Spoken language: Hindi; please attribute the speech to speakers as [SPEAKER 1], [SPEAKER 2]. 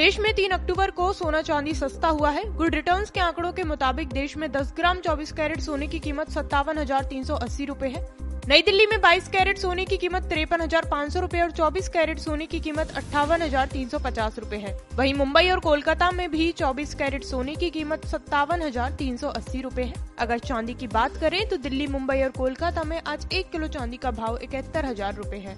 [SPEAKER 1] देश में 3 अक्टूबर को सोना चांदी सस्ता हुआ है। गुड रिटर्न्स के आंकड़ों के मुताबिक देश में 10 ग्राम 24 कैरेट सोने की कीमत सत्तावन हज़ार तीन सौ अस्सी रूपए है। नई दिल्ली में 22 कैरेट सोने की कीमत तिरपन हज़ार पाँच सौ रूपए और 24 कैरेट सोने की कीमत अट्ठावन हज़ार तीन सौ पचास रूपए है। वहीं मुंबई और कोलकाता में भी 24 कैरेट सोने की कीमत सत्तावन हज़ार तीन सौ अस्सी रूपए है। अगर चांदी की बात करें तो दिल्ली, मुंबई और कोलकाता में आज एक किलो चांदी का भाव इकहत्तर हज़ार रूपए है।